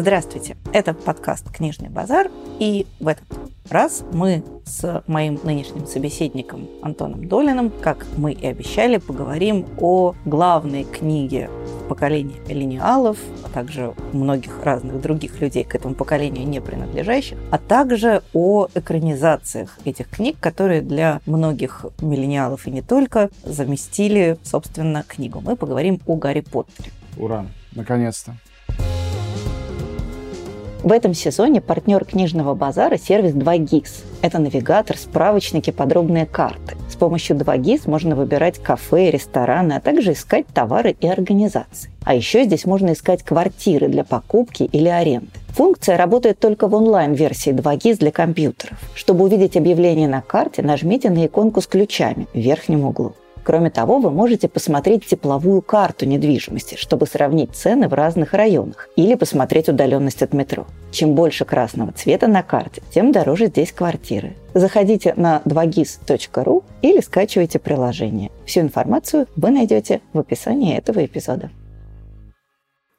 Здравствуйте, это подкаст «Книжный базар», и в этот раз мы с моим нынешним собеседником Антоном Долиным, как мы и обещали, поговорим о главной книге поколения миллениалов, а также многих разных других людей к этому поколению не принадлежащих, а также о экранизациях этих книг, которые для многих миллениалов и не только заместили, собственно, книгу. Мы поговорим о Гарри Поттере. Ура! Наконец-то! В этом сезоне партнер книжного базара – сервис 2GIS. Это навигатор, справочники, подробные карты. С помощью 2GIS можно выбирать кафе, рестораны, а также искать товары и организации. А еще здесь можно искать квартиры для покупки или аренды. Функция работает только в онлайн-версии 2GIS для компьютеров. Чтобы увидеть объявление на карте, нажмите на иконку с ключами в верхнем углу. Кроме того, вы можете посмотреть тепловую карту недвижимости, чтобы сравнить цены в разных районах или посмотреть удаленность от метро. Чем больше красного цвета на карте, тем дороже здесь квартиры. Заходите на 2gis.ru или скачивайте приложение. Всю информацию вы найдете в описании этого эпизода.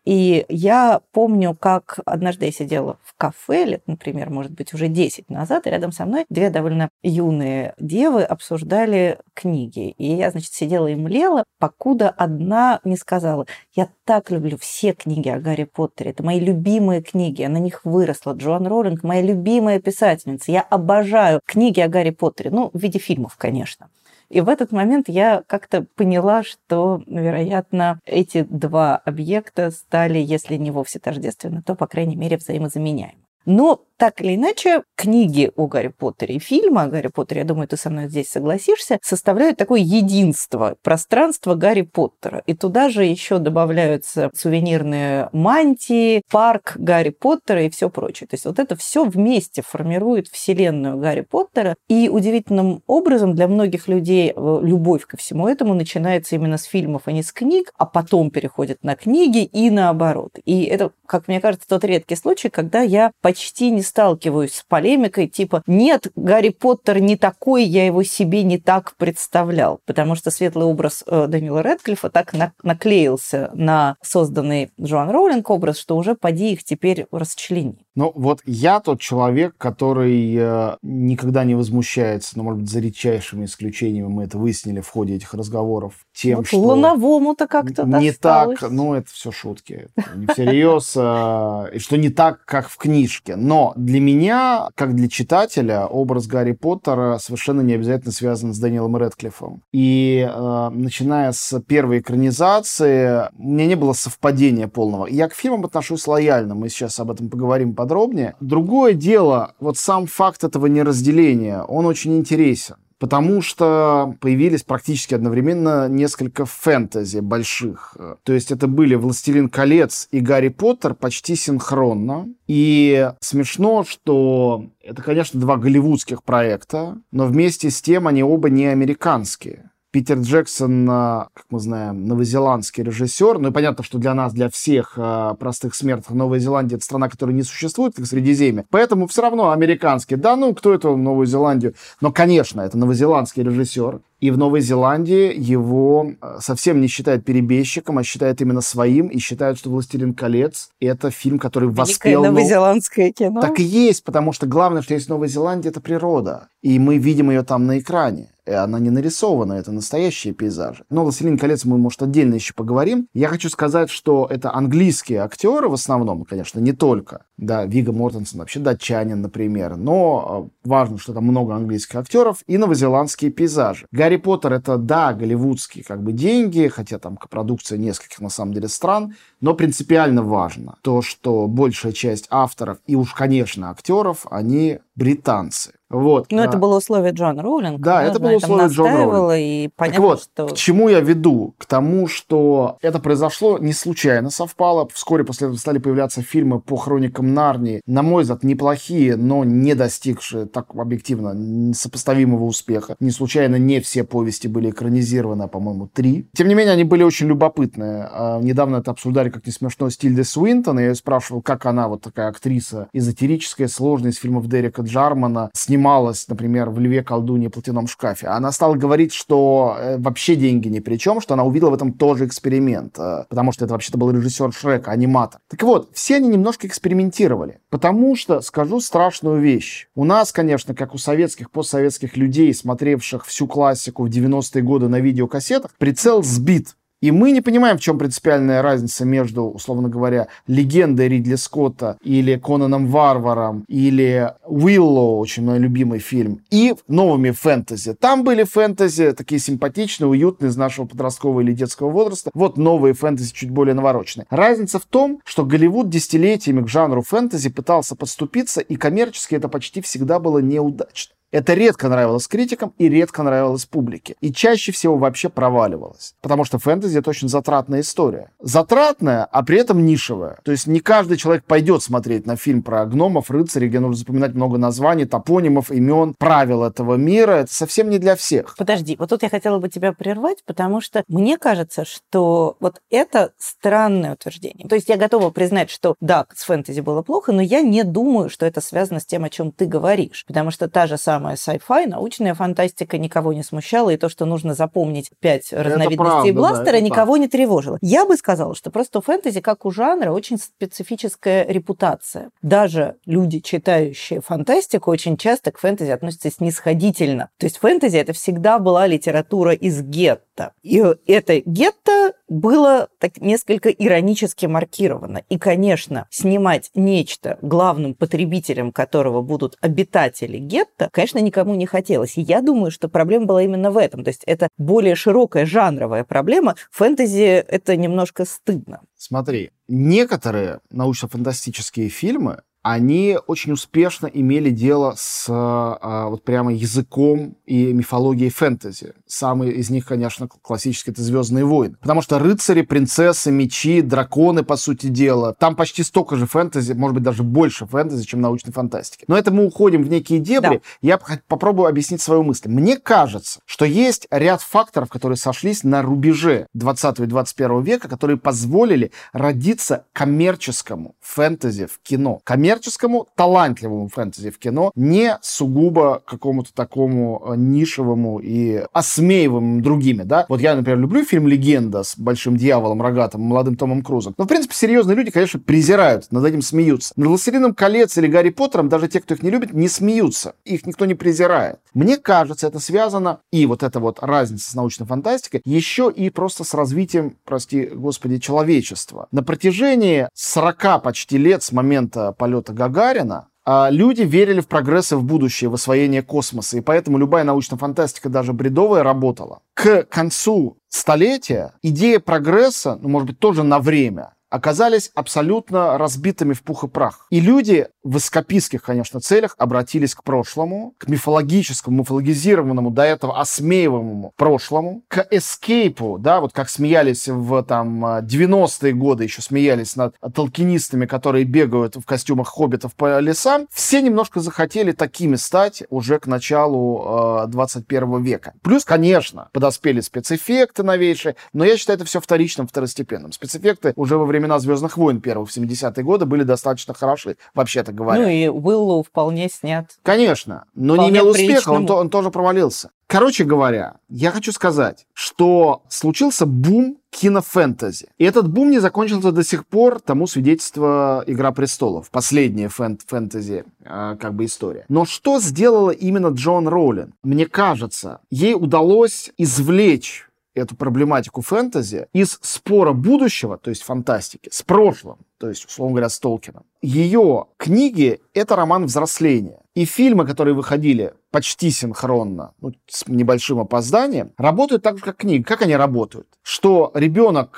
И я помню, как однажды я сидела в кафе, лет, например, может быть, уже 10 назад, и рядом со мной две довольно юные девы обсуждали книги. И я, значит, сидела и млела, покуда одна не сказала, я так люблю все книги о Гарри Поттере, это мои любимые книги, я на них выросла. Джоан Роллинг моя любимая писательница, я обожаю книги о Гарри Поттере, ну, в виде фильмов, конечно. И в этот момент я как-то поняла, что, вероятно, эти два объекта стали, если не вовсе тождественны, то, по крайней мере, взаимозаменяемы. Но так или иначе, книги о Гарри Поттере и фильмы о Гарри Поттере, я думаю, ты со мной здесь согласишься, составляют такое единство, пространство Гарри Поттера. И туда же еще добавляются сувенирные мантии, парк Гарри Поттера и все прочее. То есть вот это все вместе формирует вселенную Гарри Поттера. И удивительным образом для многих людей э, любовь ко всему этому начинается именно с фильмов, а не с книг, а потом переходит на книги и наоборот. И это, как мне кажется, тот редкий случай, когда я почти не сталкиваюсь с полемикой типа «Нет, Гарри Поттер не такой, я его себе не так представлял», потому что светлый образ э, Дэниела Рэдклиффа так наклеился на созданный Джоан Роулинг образ, что уже поди их теперь расчлени. Ну, вот я тот человек, который э, никогда не возмущается, но, может быть, за редчайшими исключениями мы это выяснили в ходе этих разговоров, тем, вот что... Луновому-то как-то Не досталось. так, ну, это все шутки. Это не всерьез, э, и что не так, как в книжке. Но для меня, как для читателя, образ Гарри Поттера совершенно не обязательно связан с Дэниелом Рэдклиффом. И э, начиная с первой экранизации, у меня не было совпадения полного. Я к фильмам отношусь лояльно, мы сейчас об этом поговорим подробнее. Другое дело, вот сам факт этого неразделения, он очень интересен потому что появились практически одновременно несколько фэнтези больших. То есть это были «Властелин колец» и «Гарри Поттер» почти синхронно. И смешно, что это, конечно, два голливудских проекта, но вместе с тем они оба не американские. Питер Джексон, а, как мы знаем, новозеландский режиссер. Ну и понятно, что для нас, для всех а, простых смертных, Новая Зеландия — это страна, которая не существует, как Средиземье. Поэтому все равно американский. Да, ну, кто это в Новую Зеландию? Но, конечно, это новозеландский режиссер. И в Новой Зеландии его а, совсем не считают перебежчиком, а считают именно своим и считают, что «Властелин колец» — это фильм, который Великое воспел... новозеландское кино. Так и есть, потому что главное, что есть в Новой Зеландии, это природа. И мы видим ее там на экране она не нарисована, это настоящие пейзажи. Но «Властелин колец» мы, может, отдельно еще поговорим. Я хочу сказать, что это английские актеры в основном, конечно, не только. Да, Вига Мортенсон вообще датчанин, например. Но а, важно, что там много английских актеров и новозеландские пейзажи. Гарри Поттер — это, да, голливудские как бы деньги, хотя там продукция нескольких, на самом деле, стран, но принципиально важно то, что большая часть авторов и уж, конечно, актеров, они британцы. Вот. Ну, это было условие Джона Роулинг. Да, это было условие Джона Роулинг. И понятно, так вот, что... к чему я веду? К тому, что это произошло не случайно совпало. Вскоре после этого стали появляться фильмы по хроникам Нарнии. На мой взгляд, неплохие, но не достигшие так объективно сопоставимого успеха. Не случайно не все повести были экранизированы, а, по-моему, три. Тем не менее, они были очень любопытные. А, недавно это обсуждали, как не смешно, Стильда Суинтон. Я ее спрашивал, как она, вот такая актриса эзотерическая, сложная из фильмов Дерека Джармана снималась, например, в «Льве, колдуне и платяном шкафе. Она стала говорить, что э, вообще деньги ни при чем, что она увидела в этом тоже эксперимент, э, потому что это вообще-то был режиссер Шрека, аниматор. Так вот, все они немножко экспериментировали, потому что, скажу страшную вещь, у нас, конечно, как у советских, постсоветских людей, смотревших всю классику в 90-е годы на видеокассетах, прицел сбит. И мы не понимаем, в чем принципиальная разница между, условно говоря, легендой Ридли Скотта или Конаном Варваром или Уиллоу, очень мой любимый фильм, и новыми фэнтези. Там были фэнтези такие симпатичные, уютные из нашего подросткового или детского возраста. Вот новые фэнтези чуть более навороченные. Разница в том, что Голливуд десятилетиями к жанру фэнтези пытался подступиться, и коммерчески это почти всегда было неудачно. Это редко нравилось критикам и редко нравилось публике. И чаще всего вообще проваливалось. Потому что фэнтези — это очень затратная история. Затратная, а при этом нишевая. То есть не каждый человек пойдет смотреть на фильм про гномов, рыцарей, где нужно запоминать много названий, топонимов, имен, правил этого мира. Это совсем не для всех. Подожди, вот тут я хотела бы тебя прервать, потому что мне кажется, что вот это странное утверждение. То есть я готова признать, что да, с фэнтези было плохо, но я не думаю, что это связано с тем, о чем ты говоришь. Потому что та же самая самая sci-fi, научная фантастика никого не смущала, и то, что нужно запомнить пять разновидностей правда, бластера, да, никого так. не тревожило. Я бы сказала, что просто у фэнтези, как у жанра, очень специфическая репутация. Даже люди, читающие фантастику, очень часто к фэнтези относятся снисходительно. То есть фэнтези это всегда была литература из гетто. И это гетто было так несколько иронически маркировано. И, конечно, снимать нечто, главным потребителем которого будут обитатели гетто, конечно, никому не хотелось. И я думаю, что проблема была именно в этом. То есть это более широкая жанровая проблема. Фэнтези — это немножко стыдно. Смотри, некоторые научно-фантастические фильмы они очень успешно имели дело с а, вот прямо языком и мифологией фэнтези. Самый из них, конечно, классический это «Звездные войны». Потому что рыцари, принцессы, мечи, драконы, по сути дела. Там почти столько же фэнтези, может быть, даже больше фэнтези, чем научной фантастики. Но это мы уходим в некие дебри. Да. Я попробую объяснить свою мысль. Мне кажется, что есть ряд факторов, которые сошлись на рубеже 20 и 21 века, которые позволили родиться коммерческому фэнтези в кино. Коммер коммерческому, талантливому фэнтези в кино, не сугубо какому-то такому э, нишевому и осмеиваемому другими, да. Вот я, например, люблю фильм «Легенда» с большим дьяволом рогатым, молодым Томом Крузом. Но, в принципе, серьезные люди, конечно, презирают, над этим смеются. Над «Властелином колец» или «Гарри Поттером» даже те, кто их не любит, не смеются. Их никто не презирает. Мне кажется, это связано, и вот эта вот разница с научной фантастикой, еще и просто с развитием, прости господи, человечества. На протяжении 40 почти лет с момента полета полета Гагарина, а люди верили в прогресс и в будущее, в освоение космоса, и поэтому любая научная фантастика, даже бредовая, работала. К концу столетия идея прогресса, ну, может быть, тоже на время, оказались абсолютно разбитыми в пух и прах. И люди в эскапистских, конечно, целях обратились к прошлому, к мифологическому, мифологизированному, до этого осмеиваемому прошлому, к эскейпу, да, вот как смеялись в там 90-е годы, еще смеялись над толкинистами, которые бегают в костюмах хоббитов по лесам. Все немножко захотели такими стать уже к началу э, 21 века. Плюс, конечно, подоспели спецэффекты новейшие, но я считаю это все вторичным, второстепенным. Спецэффекты уже во времена «Звездных войн» первых в 70-е годы были достаточно хороши, вообще-то говоря. Ну и Уиллоу вполне снят. Конечно, но не имел успеха, он, он тоже провалился. Короче говоря, я хочу сказать, что случился бум кинофэнтези. И этот бум не закончился до сих пор, тому свидетельство «Игра престолов», последняя фэн фэнтези э, как бы история. Но что сделала именно Джон Роулин? Мне кажется, ей удалось извлечь эту проблематику фэнтези из спора будущего, то есть фантастики, с прошлым, то есть, условно говоря, с Толкином. Ее книги — это роман взросления. И фильмы, которые выходили почти синхронно, ну, с небольшим опозданием, работают так же, как книги. Как они работают? Что ребенок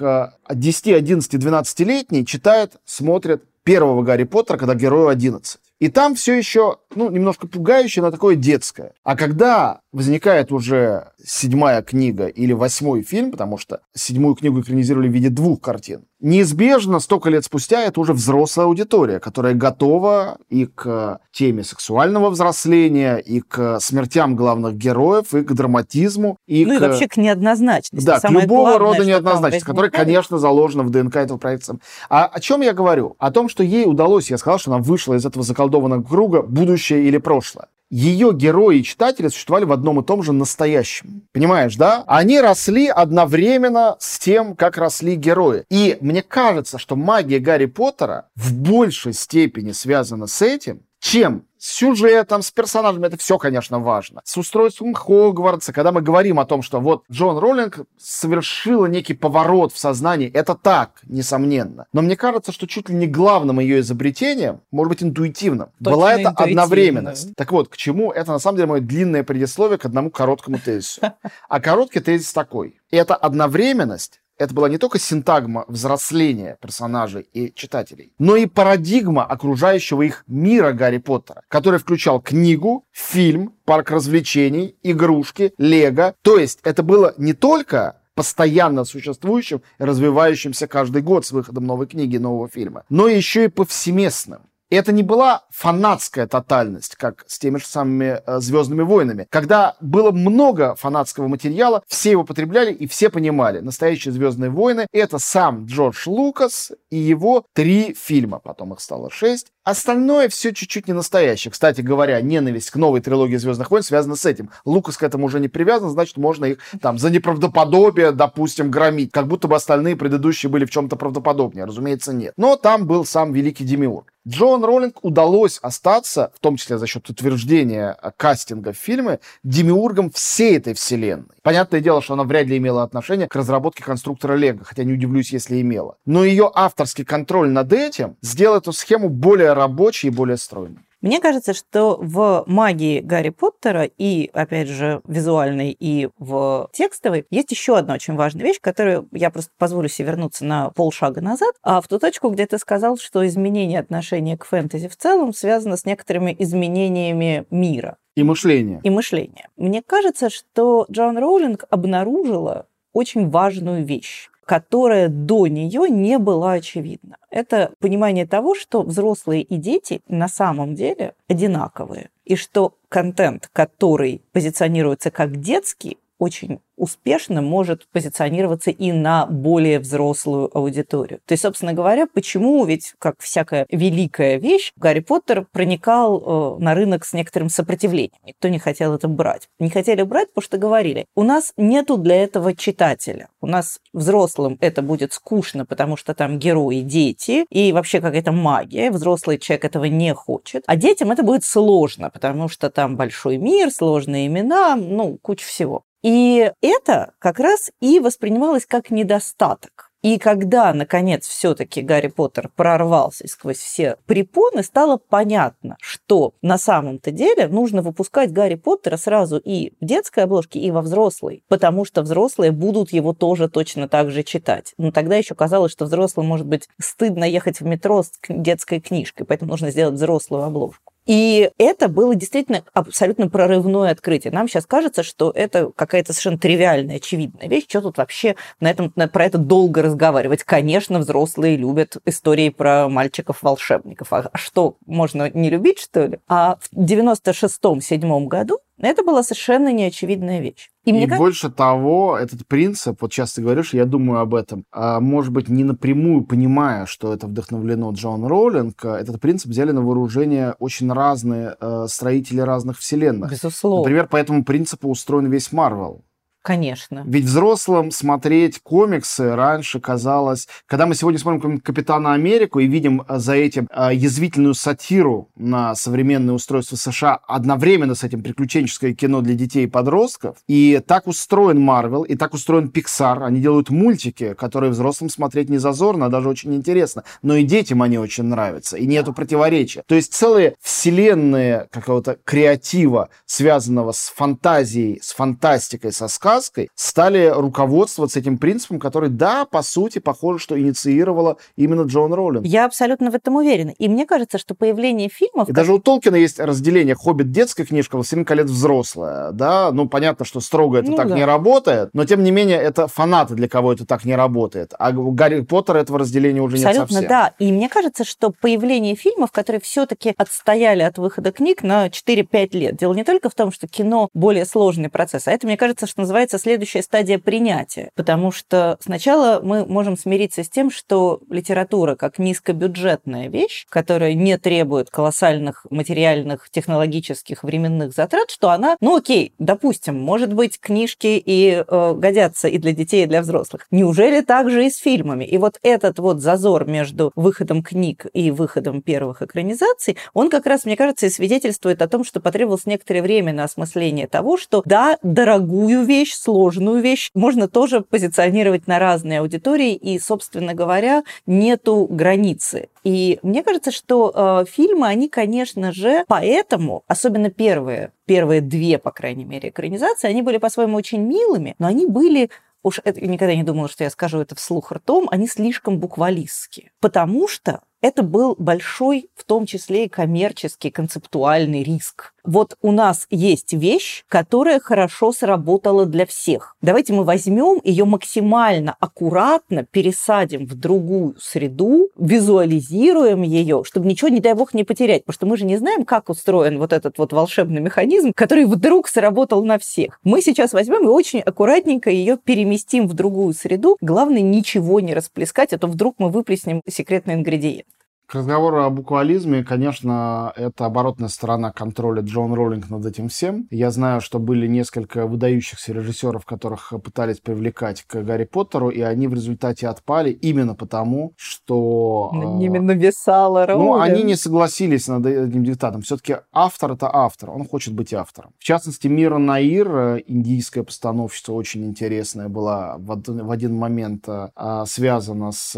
10, 11, 12-летний читает, смотрит первого Гарри Поттера, когда герою 11. И там все еще, ну, немножко пугающее, но такое детское. А когда возникает уже седьмая книга или восьмой фильм, потому что седьмую книгу экранизировали в виде двух картин, неизбежно столько лет спустя это уже взрослая аудитория, которая готова и к теме сексуального взросления, и к смертям главных героев, и к драматизму, и ну к... и вообще к неоднозначности. Да, к любого главное, рода неоднозначности, которая, конечно, заложена в ДНК этого проекта. А о чем я говорю? О том, что ей удалось, я сказал, что она вышла из этого заколдованного круга будущее или прошлое ее герои и читатели существовали в одном и том же настоящем. Понимаешь, да? Они росли одновременно с тем, как росли герои. И мне кажется, что магия Гарри Поттера в большей степени связана с этим, чем с сюжетом, с персонажами, это все, конечно, важно. С устройством Хогвартса, когда мы говорим о том, что вот Джон Роллинг совершила некий поворот в сознании, это так, несомненно. Но мне кажется, что чуть ли не главным ее изобретением, может быть, интуитивным, Точно была интуитивно. одновременность. Так вот, к чему? Это, на самом деле, мое длинное предисловие к одному короткому тезису. А короткий тезис такой. Эта одновременность это была не только синтагма взросления персонажей и читателей, но и парадигма окружающего их мира Гарри Поттера, который включал книгу, фильм, парк развлечений, игрушки, лего. То есть это было не только постоянно существующим и развивающимся каждый год с выходом новой книги, нового фильма, но еще и повсеместным. Это не была фанатская тотальность, как с теми же самыми э, «Звездными войнами». Когда было много фанатского материала, все его потребляли и все понимали. Настоящие «Звездные войны» — это сам Джордж Лукас и его три фильма. Потом их стало шесть. Остальное все чуть-чуть не настоящее. Кстати говоря, ненависть к новой трилогии «Звездных войн» связана с этим. Лукас к этому уже не привязан, значит, можно их там за неправдоподобие, допустим, громить. Как будто бы остальные предыдущие были в чем-то правдоподобнее. Разумеется, нет. Но там был сам великий Демиург. Джон Роллинг удалось остаться, в том числе за счет утверждения э, кастинга в фильмы, демиургом всей этой вселенной. Понятное дело, что она вряд ли имела отношение к разработке конструктора Лего, хотя не удивлюсь, если имела. Но ее авторский контроль над этим сделал эту схему более рабочей и более стройной. Мне кажется, что в магии Гарри Поттера и, опять же, визуальной, и в текстовой есть еще одна очень важная вещь, которую я просто позволю себе вернуться на полшага назад, а в ту точку, где ты сказал, что изменение отношения к фэнтези в целом связано с некоторыми изменениями мира И мышление. и мышления. Мне кажется, что Джон Роулинг обнаружила очень важную вещь которая до нее не была очевидна. Это понимание того, что взрослые и дети на самом деле одинаковые, и что контент, который позиционируется как детский, очень успешно может позиционироваться и на более взрослую аудиторию. То есть, собственно говоря, почему ведь, как всякая великая вещь, Гарри Поттер проникал э, на рынок с некоторым сопротивлением. Никто не хотел это брать. Не хотели брать, потому что говорили, у нас нету для этого читателя. У нас взрослым это будет скучно, потому что там герои дети, и вообще какая-то магия. Взрослый человек этого не хочет. А детям это будет сложно, потому что там большой мир, сложные имена, ну, куча всего. И это как раз и воспринималось как недостаток. И когда, наконец, все-таки Гарри Поттер прорвался сквозь все препоны, стало понятно, что на самом-то деле нужно выпускать Гарри Поттера сразу и в детской обложке, и во взрослой, потому что взрослые будут его тоже точно так же читать. Но тогда еще казалось, что взрослым может быть стыдно ехать в метро с детской книжкой, поэтому нужно сделать взрослую обложку. И это было действительно абсолютно прорывное открытие. Нам сейчас кажется, что это какая-то совершенно тривиальная, очевидная вещь. Что тут вообще на этом, на, про это долго разговаривать? Конечно, взрослые любят истории про мальчиков-волшебников. А что, можно не любить, что ли? А в 96-7 году это была совершенно неочевидная вещь. И, и мне больше того, этот принцип, вот часто говоришь, я думаю об этом, а, может быть, не напрямую понимая, что это вдохновлено Джон Роулинг, этот принцип взяли на вооружение очень разные э, строители разных вселенных. Безусловно. Например, по этому принципу устроен весь Марвел. Конечно. Ведь взрослым смотреть комиксы раньше казалось... Когда мы сегодня смотрим Капитана Америку и видим за этим э, язвительную сатиру на современное устройство США, одновременно с этим приключенческое кино для детей и подростков, и так устроен Марвел, и так устроен Pixar, они делают мультики, которые взрослым смотреть не зазорно, а даже очень интересно, но и детям они очень нравятся, и нету противоречия. То есть целые вселенные какого-то креатива, связанного с фантазией, с фантастикой, со сказкой, сказкой, стали руководствоваться этим принципом, который, да, по сути, похоже, что инициировала именно Джон Роллинг. Я абсолютно в этом уверена. И мне кажется, что появление фильмов... И как... даже у Толкина есть разделение «Хоббит» детская книжка, «Властелин колец» взрослая, да, ну, понятно, что строго это ну, так да. не работает, но, тем не менее, это фанаты, для кого это так не работает. А у Гарри Поттера этого разделения уже абсолютно, нет совсем. да. И мне кажется, что появление фильмов, которые все-таки отстояли от выхода книг на 4-5 лет. Дело не только в том, что кино более сложный процесс, а это, мне кажется, что называется следующая стадия принятия. Потому что сначала мы можем смириться с тем, что литература как низкобюджетная вещь, которая не требует колоссальных материальных, технологических, временных затрат, что она, ну окей, допустим, может быть, книжки и э, годятся и для детей, и для взрослых. Неужели так же и с фильмами? И вот этот вот зазор между выходом книг и выходом первых экранизаций, он как раз, мне кажется, и свидетельствует о том, что потребовалось некоторое время на осмысление того, что да, дорогую вещь, сложную вещь можно тоже позиционировать на разные аудитории, и, собственно говоря, нету границы. И мне кажется, что э, фильмы, они, конечно же, поэтому, особенно первые, первые две, по крайней мере, экранизации, они были по-своему очень милыми, но они были уж это, никогда не думала, что я скажу это вслух ртом, они слишком буквалистские. Потому что это был большой, в том числе и коммерческий, концептуальный риск. Вот у нас есть вещь, которая хорошо сработала для всех. Давайте мы возьмем ее максимально аккуратно, пересадим в другую среду, визуализируем ее, чтобы ничего, не дай бог, не потерять. Потому что мы же не знаем, как устроен вот этот вот волшебный механизм, который вдруг сработал на всех. Мы сейчас возьмем и очень аккуратненько ее переместим в другую среду. Главное, ничего не расплескать, а то вдруг мы выплеснем секретный ингредиент. К разговору о буквализме, конечно, это оборотная сторона контроля Джон Роллинг над этим всем. Я знаю, что были несколько выдающихся режиссеров, которых пытались привлекать к Гарри Поттеру, и они в результате отпали именно потому, что... Над ними нависала Роллинг. Ну, они не согласились над этим диктатом. Все-таки автор — это автор, он хочет быть автором. В частности, Мира Наир, индийская постановщица, очень интересная была, в один момент а, связана с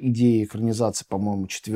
идеей экранизации, по-моему, четвертого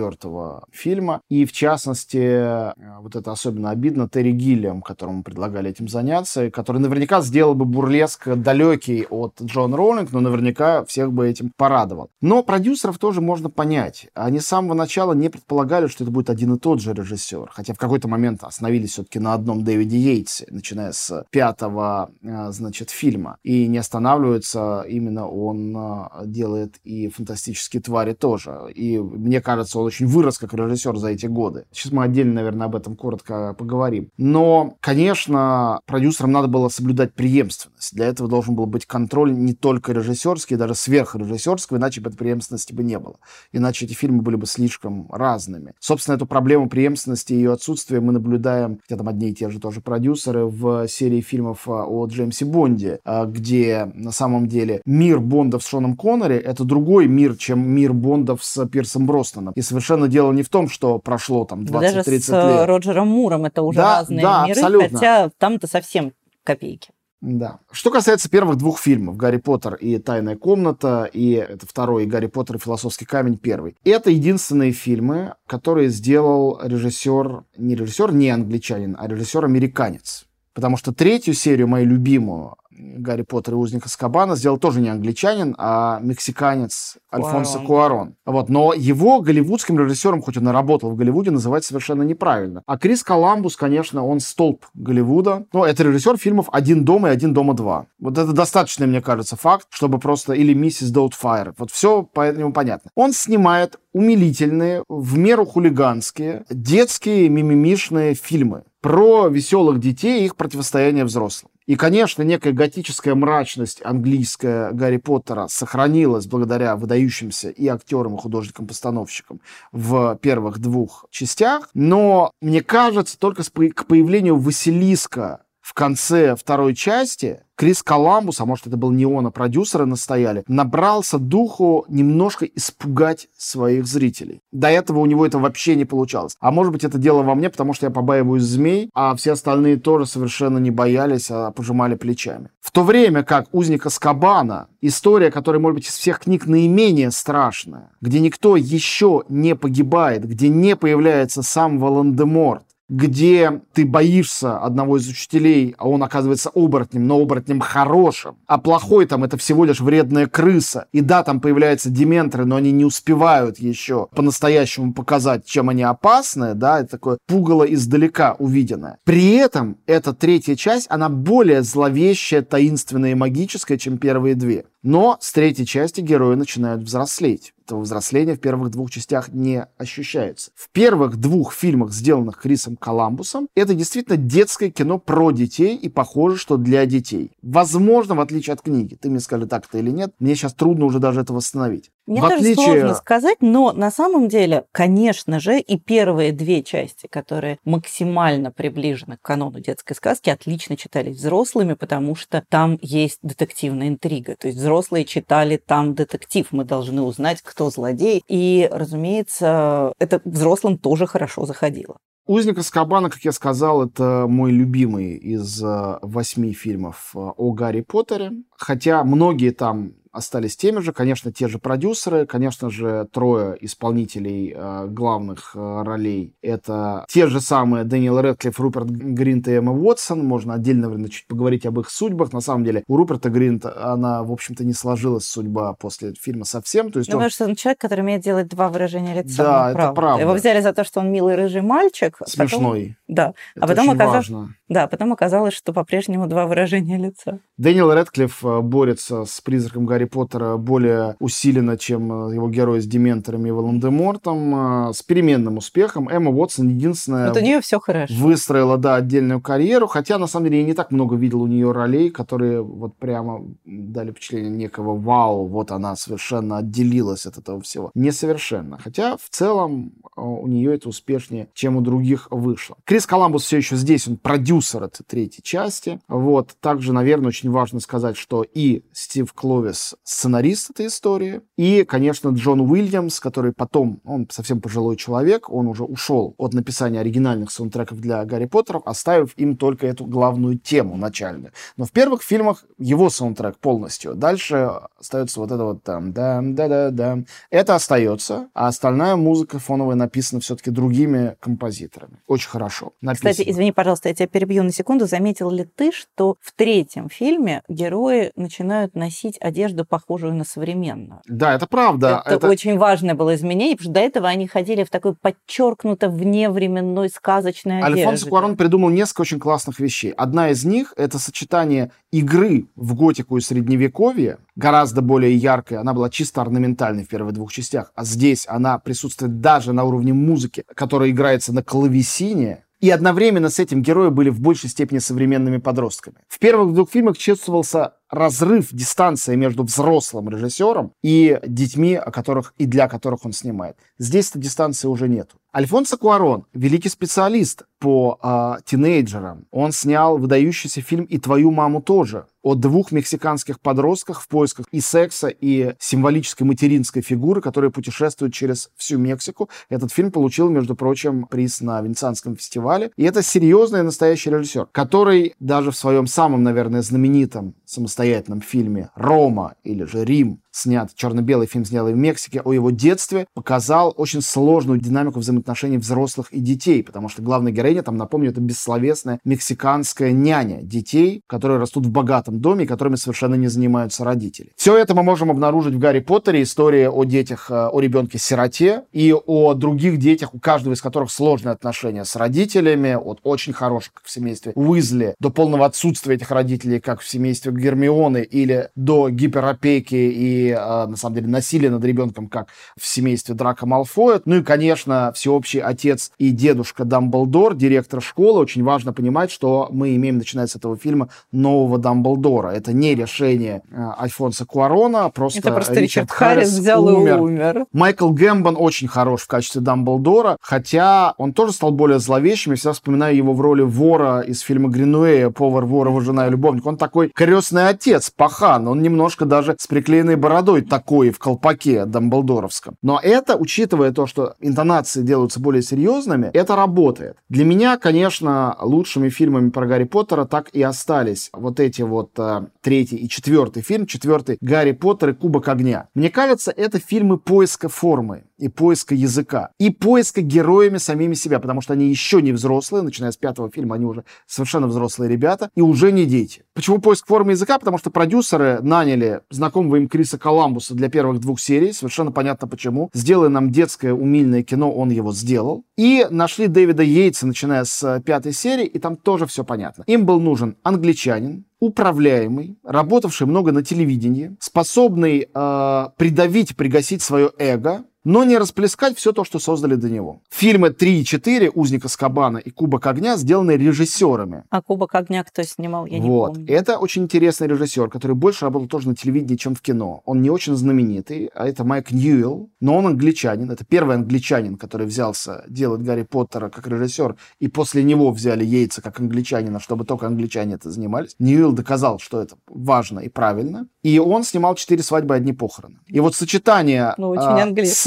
фильма. И, в частности, э, вот это особенно обидно, Терри Гиллиам, которому предлагали этим заняться, который наверняка сделал бы бурлеск далекий от Джон Роллинг, но наверняка всех бы этим порадовал. Но продюсеров тоже можно понять. Они с самого начала не предполагали, что это будет один и тот же режиссер. Хотя в какой-то момент остановились все-таки на одном Дэвиде Йейтсе, начиная с пятого, э, значит, фильма. И не останавливаются, именно он э, делает и «Фантастические твари» тоже. И мне кажется, он очень вырос как режиссер за эти годы. Сейчас мы отдельно, наверное, об этом коротко поговорим. Но, конечно, продюсерам надо было соблюдать преемственность. Для этого должен был быть контроль не только режиссерский, даже сверхрежиссерский, иначе бы этой преемственности бы не было. Иначе эти фильмы были бы слишком разными. Собственно, эту проблему преемственности и ее отсутствия мы наблюдаем, хотя там одни и те же тоже продюсеры, в серии фильмов а, о Джеймсе Бонде, а, где на самом деле мир Бондов с Шоном Коннери — это другой мир, чем мир Бондов с Пирсом Броснаном. И совершенно дело не в том, что прошло там 20-30 лет. Даже с э, Роджером Муром это уже да, разные да, миры, абсолютно. хотя там-то совсем копейки. Да. Что касается первых двух фильмов «Гарри Поттер» и «Тайная комната», и это второй, и «Гарри Поттер» и «Философский камень» первый. Это единственные фильмы, которые сделал режиссер, не режиссер, не англичанин, а режиссер-американец. Потому что третью серию, мою любимую, Гарри Поттер и Узник Аскабана сделал тоже не англичанин, а мексиканец Альфонсо Куарон. Вот. Но его голливудским режиссером, хоть он и работал в Голливуде, называть совершенно неправильно. А Крис Коламбус, конечно, он столб Голливуда. Но это режиссер фильмов «Один дома» и «Один дома два». Вот это достаточный, мне кажется, факт, чтобы просто... Или «Миссис Доутфайр». Вот все по этому понятно. Он снимает умилительные, в меру хулиганские, детские мимимишные фильмы про веселых детей и их противостояние взрослым. И, конечно, некая готическая мрачность английская Гарри Поттера сохранилась благодаря выдающимся и актерам, и художникам-постановщикам в первых двух частях. Но, мне кажется, только к появлению Василиска в конце второй части Крис Коламбус, а может это был не он, а продюсеры настояли, набрался духу немножко испугать своих зрителей. До этого у него это вообще не получалось. А может быть это дело во мне, потому что я побаиваюсь змей, а все остальные тоже совершенно не боялись, а пожимали плечами. В то время как «Узник Скабана история, которая, может быть, из всех книг наименее страшная, где никто еще не погибает, где не появляется сам Волан-де-Морт, где ты боишься одного из учителей, а он оказывается оборотнем, но оборотнем хорошим, а плохой там это всего лишь вредная крыса. И да, там появляются дементоры, но они не успевают еще по-настоящему показать, чем они опасны, да, это такое пугало издалека увиденное. При этом эта третья часть, она более зловещая, таинственная и магическая, чем первые две. Но с третьей части герои начинают взрослеть этого взросления в первых двух частях не ощущается. В первых двух фильмах, сделанных Крисом Коламбусом, это действительно детское кино про детей и похоже, что для детей. Возможно, в отличие от книги. Ты мне скажи, так это или нет. Мне сейчас трудно уже даже это восстановить. Мне в тоже отличие... сложно сказать, но на самом деле, конечно же, и первые две части, которые максимально приближены к канону детской сказки, отлично читались взрослыми, потому что там есть детективная интрига. То есть взрослые читали там детектив. Мы должны узнать, кто злодей. И, разумеется, это взрослым тоже хорошо заходило. «Узник Аскабана», как я сказал, это мой любимый из э, восьми фильмов э, о Гарри Поттере. Хотя многие там остались теми же, конечно, те же продюсеры, конечно же, трое исполнителей э, главных э, ролей. Это те же самые Дэниел Рэдклифф, Руперт Гринт и Эмма Уотсон. Можно отдельно, наверное, чуть поговорить об их судьбах. На самом деле, у Руперта Гринта она, в общем-то, не сложилась судьба после фильма совсем. То есть ну, он... Потому что он человек, который умеет делать два выражения лица. Да, это правда. правда. Его взяли за то, что он милый рыжий мальчик. Смешной. Потом... Да. Это а потом оказалось... важно. Да, потом оказалось, что по-прежнему два выражения лица. Дэниел Рэдклифф э, борется с призраком Гарри Поттера более усиленно, чем э, его герой с Дементорами и Волан-де-Мортом, э, с переменным успехом. Эмма Уотсон единственная... Вот у нее все хорошо. Выстроила, да, отдельную карьеру, хотя, на самом деле, я не так много видел у нее ролей, которые вот прямо дали впечатление некого вау, вот она совершенно отделилась от этого всего. Несовершенно. Хотя, в целом, у нее это успешнее, чем у других вышло. Крис Коламбус все еще здесь, он продюсер этой третьей части. Вот. Также, наверное, очень важно сказать, что и Стив Кловис сценарист этой истории, и, конечно, Джон Уильямс, который потом, он совсем пожилой человек, он уже ушел от написания оригинальных саундтреков для Гарри Поттера, оставив им только эту главную тему начальную. Но в первых фильмах его саундтрек полностью. Дальше остается вот это вот там, да, да, да, да. Это остается, а остальная музыка фоновая написана все-таки другими композиторами. Очень хорошо. Написано. Кстати, извини, пожалуйста, я тебя перебью на секунду. Заметил ли ты, что в третьем фильме герои начинают носить одежду, похожую на современную? Да, это правда. Это, это... очень важное было изменение, потому что до этого они ходили в такой подчеркнуто вневременной сказочной одежде. Альфонсо Куарон придумал несколько очень классных вещей. Одна из них — это сочетание игры в готику и средневековье, гораздо более яркой. Она была чисто орнаментальной в первых двух частях. А здесь она присутствует даже на уровне музыки, которая играется на клавесине, и одновременно с этим герои были в большей степени современными подростками. В первых двух фильмах чувствовался разрыв, дистанция между взрослым режиссером и детьми, о которых и для которых он снимает. Здесь этой дистанции уже нету. Альфонсо Куарон, великий специалист по э, тинейджерам, он снял выдающийся фильм «И твою маму тоже» о двух мексиканских подростках в поисках и секса, и символической материнской фигуры, которые путешествуют через всю Мексику. Этот фильм получил, между прочим, приз на Венецианском фестивале. И это серьезный настоящий режиссер, который даже в своем самом, наверное, знаменитом самостоятельном фильме «Рома» или же «Рим» снят, черно-белый фильм, снятый в Мексике, о его детстве, показал очень сложную динамику взаимоотношений взрослых и детей, потому что главная героиня, там, напомню, это бессловесная мексиканская няня детей, которые растут в богатом доме, которыми совершенно не занимаются родители. Все это мы можем обнаружить в Гарри Поттере, история о детях, э, о ребенке-сироте и о других детях, у каждого из которых сложные отношения с родителями, от очень хороших, как в семействе Уизли, до полного отсутствия этих родителей, как в семействе Гермионы, или до гиперопеки и а, на самом деле, насилие над ребенком, как в семействе Драка Малфоя. Ну и, конечно, всеобщий отец и дедушка Дамблдор, директор школы. Очень важно понимать, что мы имеем, начиная с этого фильма, нового Дамблдора. Это не решение э, Альфонса Куарона, а просто, Это просто Ричард, Ричард Харрис взял умер. и умер. Майкл Гэмбон очень хорош в качестве Дамблдора, хотя он тоже стал более зловещим. Я всегда вспоминаю его в роли вора из фильма Гринуэя «Повар, вора, жена и любовник». Он такой крестный отец, пахан. Он немножко даже с приклеенной бородой такой в колпаке дамблдоровском. Но это, учитывая то, что интонации делаются более серьезными, это работает. Для меня, конечно, лучшими фильмами про Гарри Поттера так и остались вот эти вот э, третий и четвертый фильм. Четвертый Гарри Поттер и Кубок огня. Мне кажется, это фильмы поиска формы и поиска языка, и поиска героями самими себя, потому что они еще не взрослые, начиная с пятого фильма, они уже совершенно взрослые ребята, и уже не дети. Почему поиск формы языка? Потому что продюсеры наняли знакомого им Криса Коламбуса для первых двух серий, совершенно понятно почему. Сделай нам детское умильное кино, он его сделал. И нашли Дэвида Йейтса, начиная с пятой серии, и там тоже все понятно. Им был нужен англичанин, управляемый, работавший много на телевидении, способный э, придавить, пригасить свое эго, но не расплескать все то, что создали до него. Фильмы 3 и 4 «Узник Аскабана» и «Кубок огня» сделаны режиссерами. А «Кубок огня» кто снимал? Я вот. не помню. Это очень интересный режиссер, который больше работал тоже на телевидении, чем в кино. Он не очень знаменитый, а это Майк Ньюэлл, но он англичанин. Это первый англичанин, который взялся делать Гарри Поттера как режиссер, и после него взяли Яйца как англичанина, чтобы только англичане это занимались. Ньюэлл доказал, что это важно и правильно. И он снимал «Четыре свадьбы, одни похороны». И вот сочетание ну, очень а,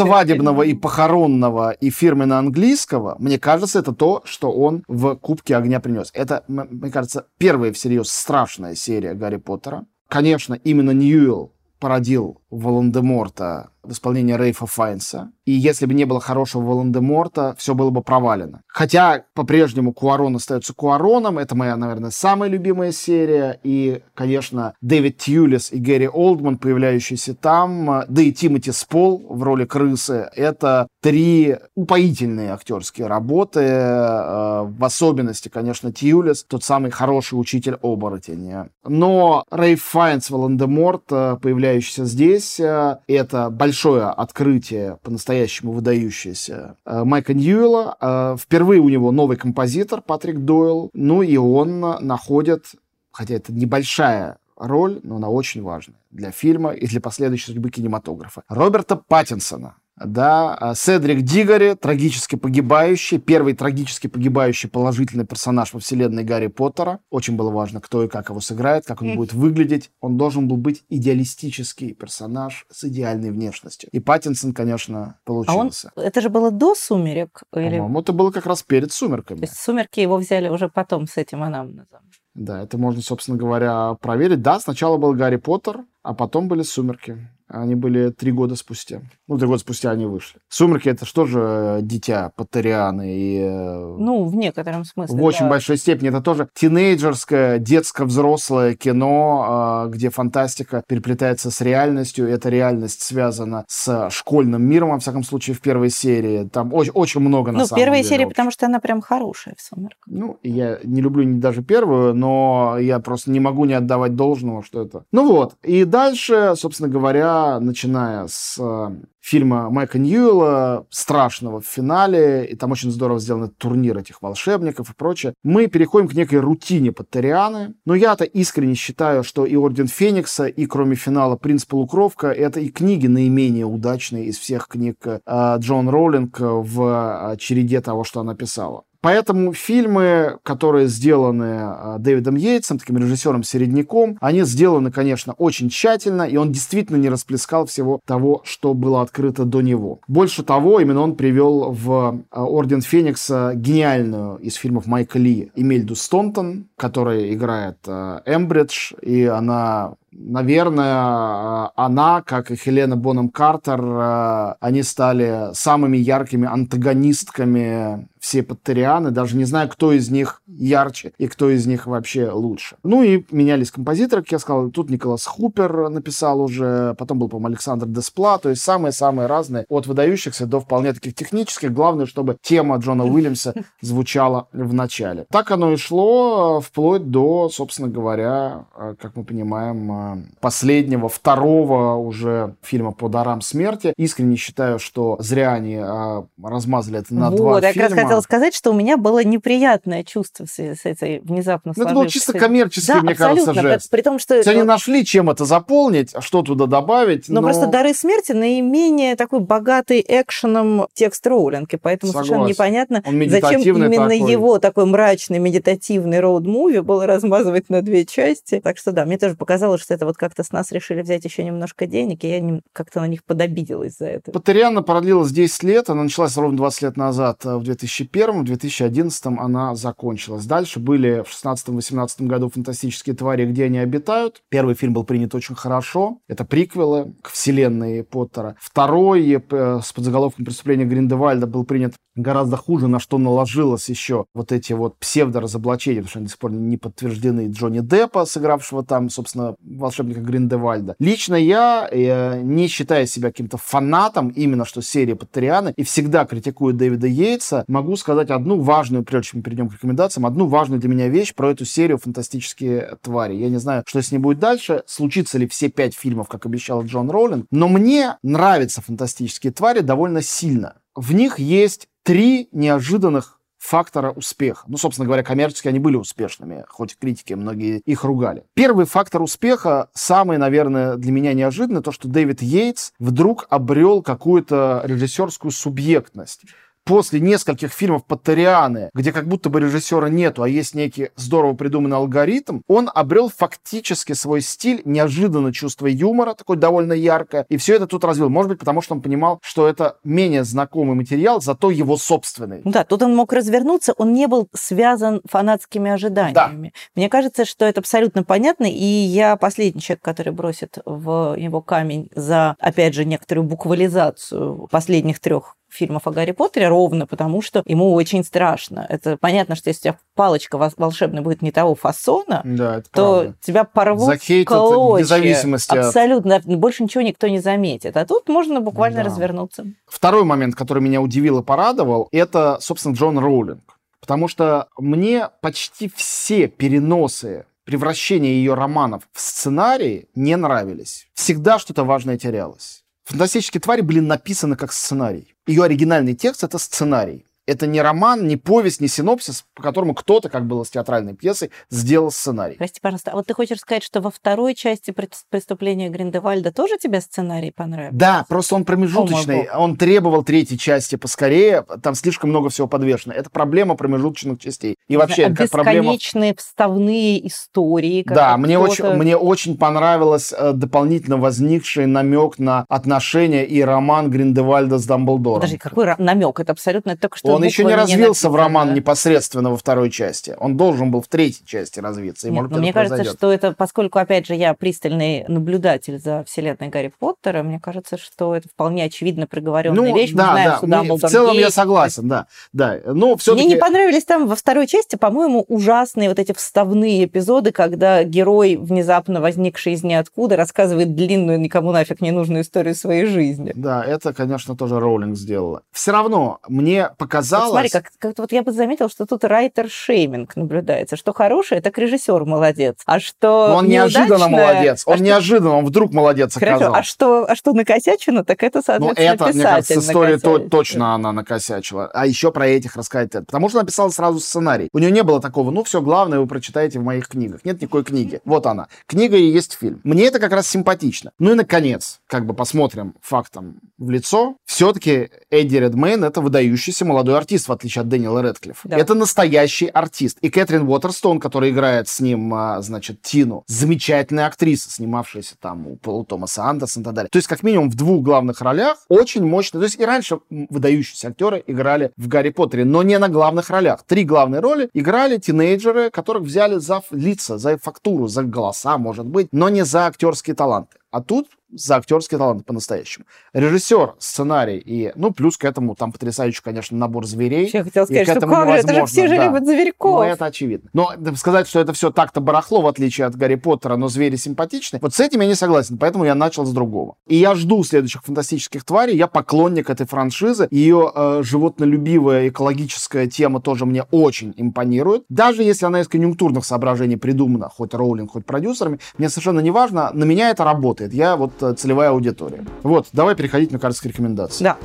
свадебного и похоронного и фирменно-английского, мне кажется, это то, что он в Кубке огня принес. Это, мне кажется, первая всерьез страшная серия Гарри Поттера. Конечно, именно Ньюэлл породил Волан-де-Морта в исполнении Рейфа Файнса. И если бы не было хорошего Волан-де-Морта, все было бы провалено. Хотя по-прежнему Куарон остается Куароном. Это моя, наверное, самая любимая серия. И, конечно, Дэвид Тьюлис и Гэри Олдман, появляющиеся там, да и Тимоти Спол в роли крысы. Это три упоительные актерские работы. Э, в особенности, конечно, Тьюлис, тот самый хороший учитель оборотень. Но Рейф Файнс, Волан-де-Морт, э, появляющийся здесь, э, это большое открытие, по-настоящему выдающееся Майка Ньюэлла. Впервые у него новый композитор Патрик Дойл. Ну и он находит, хотя это небольшая роль, но она очень важная для фильма и для последующей судьбы кинематографа. Роберта Паттинсона, да, а Седрик Дигори, трагически погибающий, первый трагически погибающий положительный персонаж во вселенной Гарри Поттера. Очень было важно, кто и как его сыграет, как он будет выглядеть. Он должен был быть идеалистический персонаж с идеальной внешностью. И Паттинсон, конечно, получился. А он, это же было до «Сумерек»? Или... По-моему, это было как раз перед «Сумерками». То есть «Сумерки» его взяли уже потом с этим анамнезом. Да, это можно, собственно говоря, проверить. Да, сначала был Гарри Поттер, а потом были «Сумерки». Они были три года спустя. Ну, три года спустя они вышли. «Сумерки» — это что же э, дитя Поттерианы? И, э, ну, в некотором смысле, В да. очень большой степени. Это тоже тинейджерское, детско-взрослое кино, а, где фантастика переплетается с реальностью. Эта реальность связана с школьным миром, во всяком случае, в первой серии. Там очень, очень много, на ну, самом первая деле. серия, потому что она прям хорошая в «Сумерках». Ну, я не люблю даже первую, но я просто не могу не отдавать должного, что это... Ну вот. И дальше, собственно говоря, начиная с э, фильма Майка Ньюэлла, страшного в финале, и там очень здорово сделан турнир этих волшебников и прочее, мы переходим к некой рутине Поттерианы. Но я-то искренне считаю, что и Орден Феникса, и кроме финала Принц Полукровка, это и книги наименее удачные из всех книг э, Джон Роулинг в э, череде того, что она писала. Поэтому фильмы, которые сделаны э, Дэвидом Йейтсом, таким режиссером-середняком, они сделаны, конечно, очень тщательно, и он действительно не расплескал всего того, что было открыто до него. Больше того, именно он привел в э, Орден Феникса гениальную из фильмов Майка Ли Эмельду Стонтон, которая играет э, Эмбридж, и она наверное, она, как и Хелена Боном Картер, они стали самыми яркими антагонистками все паттерианы, даже не знаю, кто из них ярче и кто из них вообще лучше. Ну и менялись композиторы, как я сказал, тут Николас Хупер написал уже, потом был, по-моему, Александр Деспла, то есть самые-самые разные, от выдающихся до вполне таких технических. Главное, чтобы тема Джона Уильямса звучала в начале. Так оно и шло, вплоть до, собственно говоря, как мы понимаем, последнего, второго уже фильма по дарам смерти. Искренне считаю, что зря они а, размазали это на вот, два я фильма хотела сказать, что у меня было неприятное чувство в связи с этой внезапно это был чисто коммерческий, да, мне кажется, жест. При том, что... Есть они нашли, чем это заполнить, что туда добавить, но... Но просто «Дары смерти» наименее такой богатый экшеном текст Роулинг, и поэтому Согласен. совершенно непонятно, зачем именно такой. его такой мрачный медитативный роуд-муви было размазывать на две части. Так что да, мне тоже показалось, что это вот как-то с нас решили взять еще немножко денег, и я как-то на них подобиделась за это. Патериана продлилась 10 лет, она началась ровно 20 лет назад, э, в 2001, в 2011 она закончилась. Дальше были в 16-18 году «Фантастические твари», где они обитают. Первый фильм был принят очень хорошо. Это приквелы к вселенной Поттера. Второй э, с подзаголовком «Преступление Гриндевальда» был принят гораздо хуже, на что наложилось еще вот эти вот псевдоразоблачения, потому что они до сих пор не подтверждены Джонни Деппа, сыгравшего там, собственно, волшебника Гриндевальда. Лично я, э, не считая себя каким-то фанатом именно что серии Паттерианы, и всегда критикую Дэвида Йейтса, могу сказать одну важную, прежде чем мы перейдем к рекомендациям, одну важную для меня вещь про эту серию «Фантастические твари». Я не знаю, что с ней будет дальше, случится ли все пять фильмов, как обещал Джон Роулинг, но мне нравятся «Фантастические твари» довольно сильно. В них есть три неожиданных фактора успеха. Ну, собственно говоря, коммерчески они были успешными, хоть критики многие их ругали. Первый фактор успеха, самый, наверное, для меня неожиданный, то, что Дэвид Йейтс вдруг обрел какую-то режиссерскую субъектность после нескольких фильмов Паттерианы, где как будто бы режиссера нету, а есть некий здорово придуманный алгоритм, он обрел фактически свой стиль, неожиданно чувство юмора, такое довольно яркое, и все это тут развил. Может быть, потому что он понимал, что это менее знакомый материал, зато его собственный. Да, тут он мог развернуться, он не был связан фанатскими ожиданиями. Да. Мне кажется, что это абсолютно понятно, и я последний человек, который бросит в его камень за, опять же, некоторую буквализацию последних трех фильмов о Гарри Поттере ровно потому, что ему очень страшно. Это понятно, что если у тебя палочка волшебная будет не того фасона, да, то правда. тебя порвут Захейтят клочья. зависимости Абсолютно. От... Больше ничего никто не заметит. А тут можно буквально да. развернуться. Второй момент, который меня удивил и порадовал, это, собственно, Джон Роулинг. Потому что мне почти все переносы превращения ее романов в сценарии не нравились. Всегда что-то важное терялось. Фантастические твари были написаны как сценарий. Ее оригинальный текст — это сценарий. Это не роман, не повесть, не синопсис, по которому кто-то, как было с театральной пьесой, сделал сценарий. Прости, пожалуйста, а вот ты хочешь сказать, что во второй части преступления Гриндевальда тоже тебе сценарий понравился? Да, просто он промежуточный. О, он требовал третьей части поскорее. Там слишком много всего подвешено. Это проблема промежуточных частей. И вообще, а как проблема... вставные истории. Да, мне очень, мне очень понравилось э, дополнительно возникший намек на отношения и роман Гриндевальда с Дамблдором. Подожди, какой намек? Это абсолютно только что он еще не развился в роман да? непосредственно во второй части. Он должен был в третьей части развиться. И, Нет, может, но мне произойдет. кажется, что это, поскольку, опять же, я пристальный наблюдатель за вселенной Гарри Поттера, мне кажется, что это вполне очевидно приговоренная ну, вещь. Да, Мы знаем, да. Мне, в целом есть. я согласен, да. да. Но все-таки... Мне не понравились там во второй части, по-моему, ужасные вот эти вставные эпизоды, когда герой, внезапно возникший из ниоткуда, рассказывает длинную, никому нафиг не нужную историю своей жизни. Да, это, конечно, тоже Роулинг сделала. Все равно мне показалось, казалось... Вот смотри, как, как вот я бы заметила, что тут райтер-шейминг наблюдается. Что хорошее, так режиссер молодец. А что Но он неожиданно молодец. Он а неожиданно, он вдруг молодец оказался. Хорошо, а что, а что накосячено, так это, соответственно, Ну, это, мне кажется, история то, точно она накосячила. А еще про этих рассказать. Потому что написала сразу сценарий. У нее не было такого, ну, все, главное вы прочитаете в моих книгах. Нет никакой книги. Вот она. Книга и есть фильм. Мне это как раз симпатично. Ну и, наконец, как бы посмотрим фактом в лицо. Все-таки Эдди Редмейн — это выдающийся молодой артист, в отличие от Дэниела Редклиффа. Да. Это настоящий артист. И Кэтрин Уотерстон, которая играет с ним, а, значит, Тину, замечательная актриса, снимавшаяся там у Пола Томаса Андерсона и так далее. То есть, как минимум, в двух главных ролях очень мощно. То есть, и раньше выдающиеся актеры играли в Гарри Поттере, но не на главных ролях. Три главные роли играли тинейджеры, которых взяли за лица, за фактуру, за голоса, может быть, но не за актерские таланты. А тут за актерский талант по-настоящему. Режиссер, сценарий и, ну, плюс к этому там потрясающий, конечно, набор зверей. Я хотела сказать, что как же, это же все же да. любят зверьков. Ну, это очевидно. Но сказать, что это все так-то барахло, в отличие от Гарри Поттера, но звери симпатичны, вот с этим я не согласен, поэтому я начал с другого. И я жду следующих фантастических тварей, я поклонник этой франшизы, ее э, животнолюбивая экологическая тема тоже мне очень импонирует. Даже если она из конъюнктурных соображений придумана, хоть Роулинг, хоть продюсерами, мне совершенно не важно, на меня это работает. Я вот Э, целевая аудитория. Вот, давай переходить на картовские рекомендации. Да.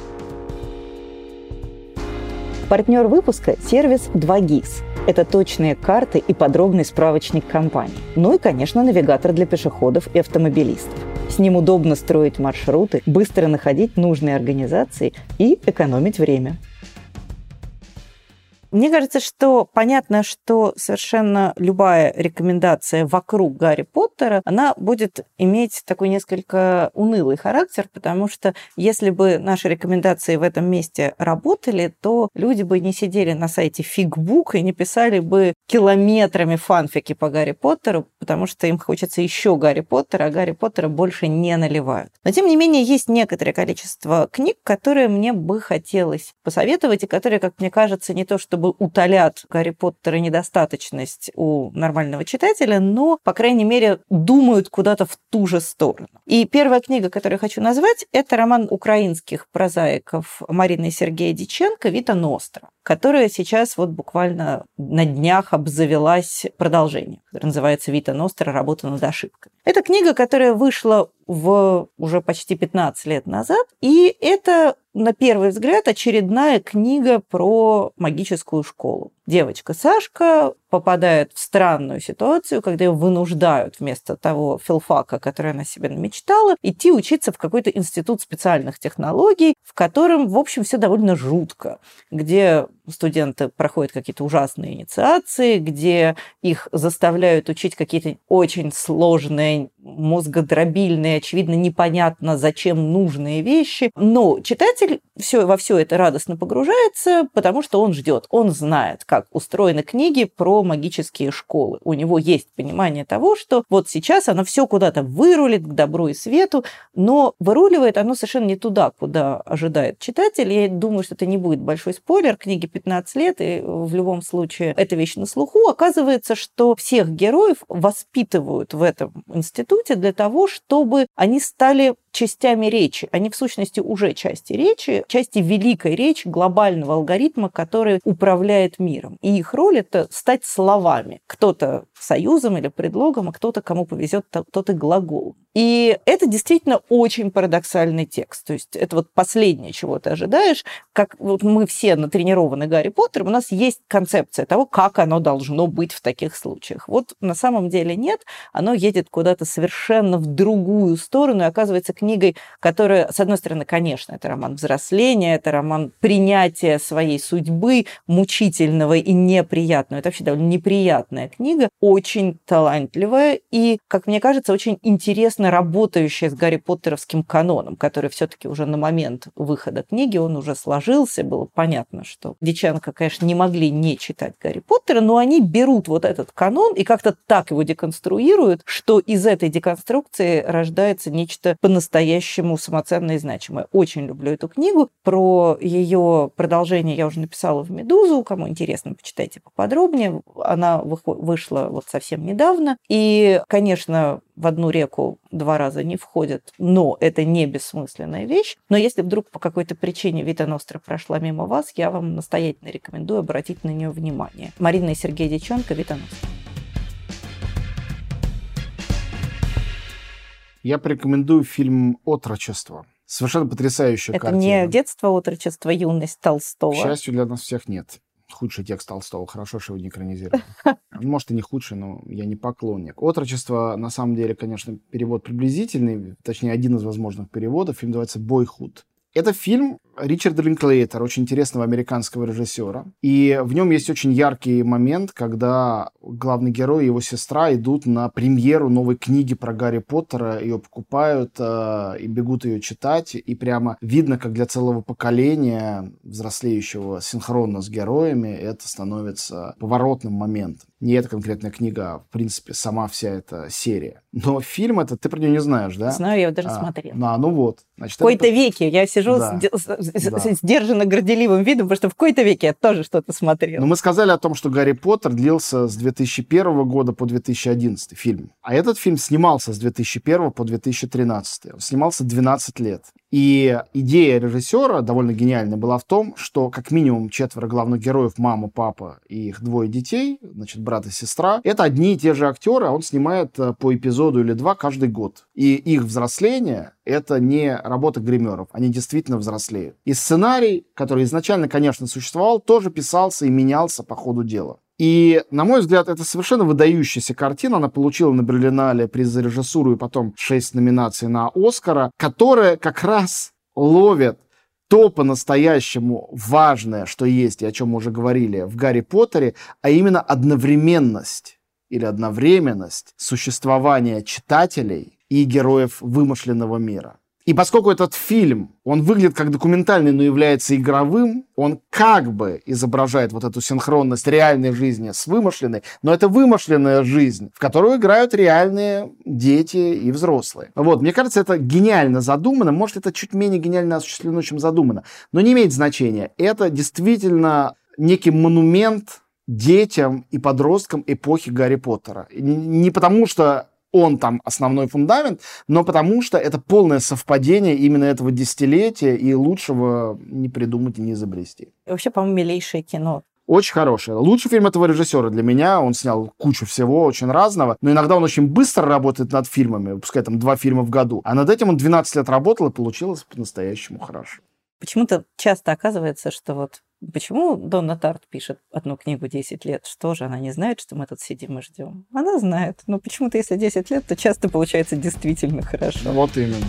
Партнер выпуска – сервис 2GIS. Это точные карты и подробный справочник компании. Ну и, конечно, навигатор для пешеходов и автомобилистов. С ним удобно строить маршруты, быстро находить нужные организации и экономить время. Мне кажется, что понятно, что совершенно любая рекомендация вокруг Гарри Поттера, она будет иметь такой несколько унылый характер, потому что если бы наши рекомендации в этом месте работали, то люди бы не сидели на сайте Фигбук и не писали бы километрами фанфики по Гарри Поттеру, потому что им хочется еще Гарри Поттера, а Гарри Поттера больше не наливают. Но, тем не менее, есть некоторое количество книг, которые мне бы хотелось посоветовать, и которые, как мне кажется, не то чтобы утолят Гарри Поттера недостаточность у нормального читателя, но, по крайней мере, думают куда-то в ту же сторону. И первая книга, которую я хочу назвать, это роман украинских прозаиков Марины и Сергея Диченко «Вита Ностра», которая сейчас вот буквально на днях обзавелась продолжением, которое называется «Вита Ностра. Работа над ошибками». Это книга, которая вышла в уже почти 15 лет назад, и это на первый взгляд очередная книга про магическую школу. Девочка Сашка попадает в странную ситуацию, когда ее вынуждают вместо того филфака, который она себе намечтала, идти учиться в какой-то институт специальных технологий, в котором, в общем, все довольно жутко, где студенты проходят какие-то ужасные инициации, где их заставляют учить какие-то очень сложные, мозгодробильные, очевидно, непонятно зачем нужные вещи. Но читатель все, во все это радостно погружается, потому что он ждет, он знает, как устроены книги про магические школы. У него есть понимание того, что вот сейчас оно все куда-то вырулит к добру и свету, но выруливает оно совершенно не туда, куда ожидает читатель. Я думаю, что это не будет большой спойлер. Книги 15 лет, и в любом случае эта вещь на слуху. Оказывается, что всех героев воспитывают в этом институте для того, чтобы они стали частями речи. Они, в сущности, уже части речи, части великой речи, глобального алгоритма, который управляет миром. И их роль – это стать словами. Кто-то союзом или предлогом, а кто-то, кому повезет, тот и глагол. И это действительно очень парадоксальный текст. То есть это вот последнее, чего ты ожидаешь. Как вот мы все натренированы Гарри Поттером, у нас есть концепция того, как оно должно быть в таких случаях. Вот на самом деле нет. Оно едет куда-то совершенно в другую сторону и оказывается книгой, которая, с одной стороны, конечно, это роман взросления, это роман принятия своей судьбы, мучительного и неприятного. Это вообще довольно неприятная книга, очень талантливая и, как мне кажется, очень интересно работающая с Гарри Поттеровским каноном, который все-таки уже на момент выхода книги, он уже сложился, было понятно, что Диченко, конечно, не могли не читать Гарри Поттера, но они берут вот этот канон и как-то так его деконструируют, что из этой деконструкции рождается нечто по-настоящему самоценное и значимое. Очень люблю эту книгу. Про ее продолжение я уже написала в «Медузу». Кому интересно, почитайте поподробнее. Она вышла вот совсем недавно. И, конечно, в одну реку два раза не входят, но это не бессмысленная вещь. Но если вдруг по какой-то причине Вита Ностра прошла мимо вас, я вам настоятельно рекомендую обратить на нее внимание. Марина и Сергей Диченко, Вита Ностра. Я порекомендую фильм «Отрочество». Совершенно потрясающая Это картина. не детство, отрочество, юность Толстого. К счастью, для нас всех нет худший текст Толстого. Хорошо, что его не экранизировали. Может, и не худший, но я не поклонник. «Отрочество», на самом деле, конечно, перевод приблизительный, точнее, один из возможных переводов. Фильм называется «Бойхуд». Это фильм Ричарда Линклейтера, очень интересного американского режиссера. И в нем есть очень яркий момент, когда главный герой и его сестра идут на премьеру новой книги про Гарри Поттера, ее покупают э, и бегут ее читать. И прямо видно, как для целого поколения взрослеющего синхронно с героями это становится поворотным моментом. Не эта конкретная книга, а, в принципе, сама вся эта серия. Но фильм этот, ты про нее не знаешь, да? Знаю, я его даже а, смотрела. А, ну вот. Значит, в какой-то это... веке я сижу да. с, с, да. сдержанно горделивым видом, потому что в какой-то веке я тоже что-то смотрела. Но мы сказали о том, что «Гарри Поттер» длился с 2001 года по 2011 фильм. А этот фильм снимался с 2001 по 2013. Он снимался 12 лет. И идея режиссера, довольно гениальная, была в том, что как минимум четверо главных героев, мама, папа и их двое детей, значит, брат и сестра, это одни и те же актеры, а он снимает э, по эпизоду или два каждый год. И их взросление — это не работа гримеров, они действительно взрослеют. И сценарий, который изначально, конечно, существовал, тоже писался и менялся по ходу дела. И, на мой взгляд, это совершенно выдающаяся картина. Она получила на Берлинале приз за режиссуру и потом шесть номинаций на Оскара, которая как раз ловит то по-настоящему важное, что есть, и о чем мы уже говорили в Гарри Поттере, а именно одновременность или одновременность существования читателей и героев вымышленного мира. И поскольку этот фильм, он выглядит как документальный, но является игровым, он как бы изображает вот эту синхронность реальной жизни с вымышленной, но это вымышленная жизнь, в которую играют реальные дети и взрослые. Вот, мне кажется, это гениально задумано, может, это чуть менее гениально осуществлено, чем задумано, но не имеет значения. Это действительно некий монумент детям и подросткам эпохи Гарри Поттера. Не потому, что он там основной фундамент, но потому что это полное совпадение именно этого десятилетия, и лучшего не придумать и не изобрести. И вообще, по-моему, милейшее кино. Очень хорошее. Лучший фильм этого режиссера для меня. Он снял кучу всего очень разного. Но иногда он очень быстро работает над фильмами, выпускает там два фильма в году. А над этим он 12 лет работал, и получилось по-настоящему хорошо. Почему-то часто оказывается, что вот Почему Донна Тарт пишет одну книгу 10 лет? Что же, она не знает, что мы тут сидим и ждем? Она знает. Но почему-то, если 10 лет, то часто получается действительно хорошо. Вот именно.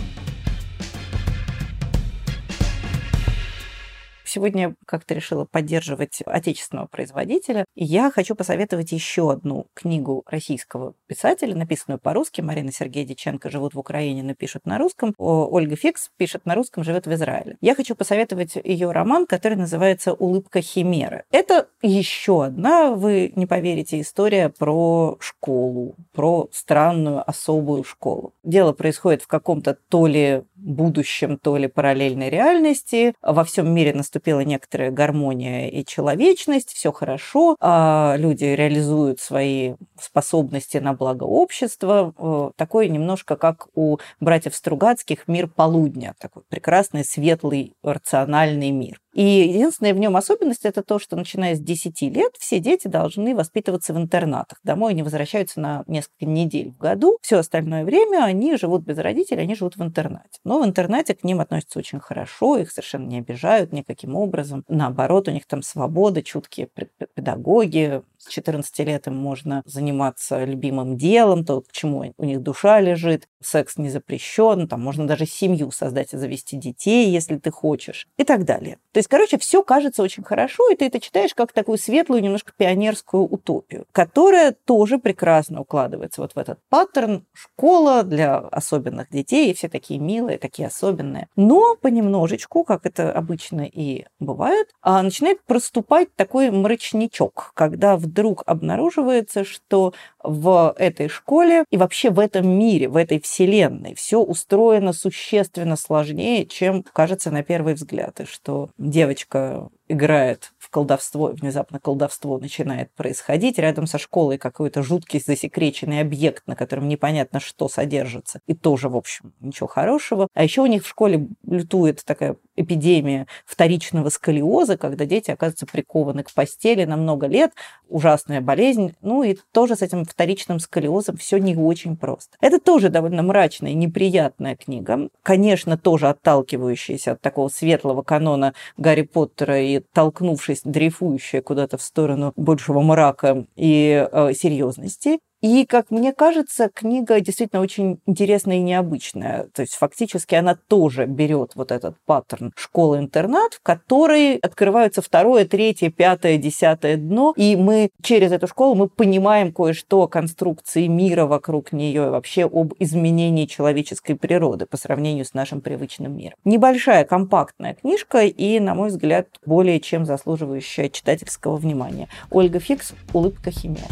Сегодня как-то решила поддерживать отечественного производителя. И я хочу посоветовать еще одну книгу российского писателя, написанную по-русски. Марина Сергея Диченко живут в Украине, но пишут на русском. Ольга Фикс пишет на русском, живет в Израиле. Я хочу посоветовать ее роман, который называется «Улыбка Химеры». Это еще одна, вы не поверите, история про школу, про странную особую школу. Дело происходит в каком-то то ли будущем, то ли параллельной реальности. Во всем мире наступила некоторая гармония и человечность, все хорошо, а люди реализуют свои способности на благо общества. Э, такое немножко как у братьев Стругацких мир полудня, такой прекрасный, светлый, рациональный мир. И единственная в нем особенность это то, что начиная с 10 лет все дети должны воспитываться в интернатах. Домой они возвращаются на несколько недель в году. Все остальное время они живут без родителей, они живут в интернате. Но в интернате к ним относятся очень хорошо, их совершенно не обижают никаким образом. Наоборот, у них там свобода, чуткие педагоги, с 14 лет им можно заниматься любимым делом, то, к чему у них душа лежит, секс не запрещен, там можно даже семью создать и завести детей, если ты хочешь, и так далее. То есть, короче, все кажется очень хорошо, и ты это читаешь как такую светлую, немножко пионерскую утопию, которая тоже прекрасно укладывается вот в этот паттерн школа для особенных детей, и все такие милые, такие особенные. Но понемножечку, как это обычно и бывает, а, начинает проступать такой мрачничок, когда в вдруг обнаруживается, что в этой школе и вообще в этом мире, в этой вселенной все устроено существенно сложнее, чем кажется на первый взгляд, и что девочка играет в колдовство, внезапно колдовство начинает происходить. Рядом со школой какой-то жуткий засекреченный объект, на котором непонятно, что содержится. И тоже, в общем, ничего хорошего. А еще у них в школе лютует такая эпидемия вторичного сколиоза, когда дети оказываются прикованы к постели на много лет. Ужасная болезнь. Ну и тоже с этим вторичным сколиозом все не очень просто. Это тоже довольно мрачная и неприятная книга. Конечно, тоже отталкивающаяся от такого светлого канона Гарри Поттера и толкнувшись, дрейфующая куда-то в сторону большего мрака и э, серьезности. И, как мне кажется, книга действительно очень интересная и необычная. То есть фактически она тоже берет вот этот паттерн школы-интернат, в которой открываются второе, третье, пятое, десятое дно, и мы через эту школу мы понимаем кое-что о конструкции мира вокруг нее и вообще об изменении человеческой природы по сравнению с нашим привычным миром. Небольшая, компактная книжка и, на мой взгляд, более чем заслуживающая читательского внимания. Ольга Фикс «Улыбка химера».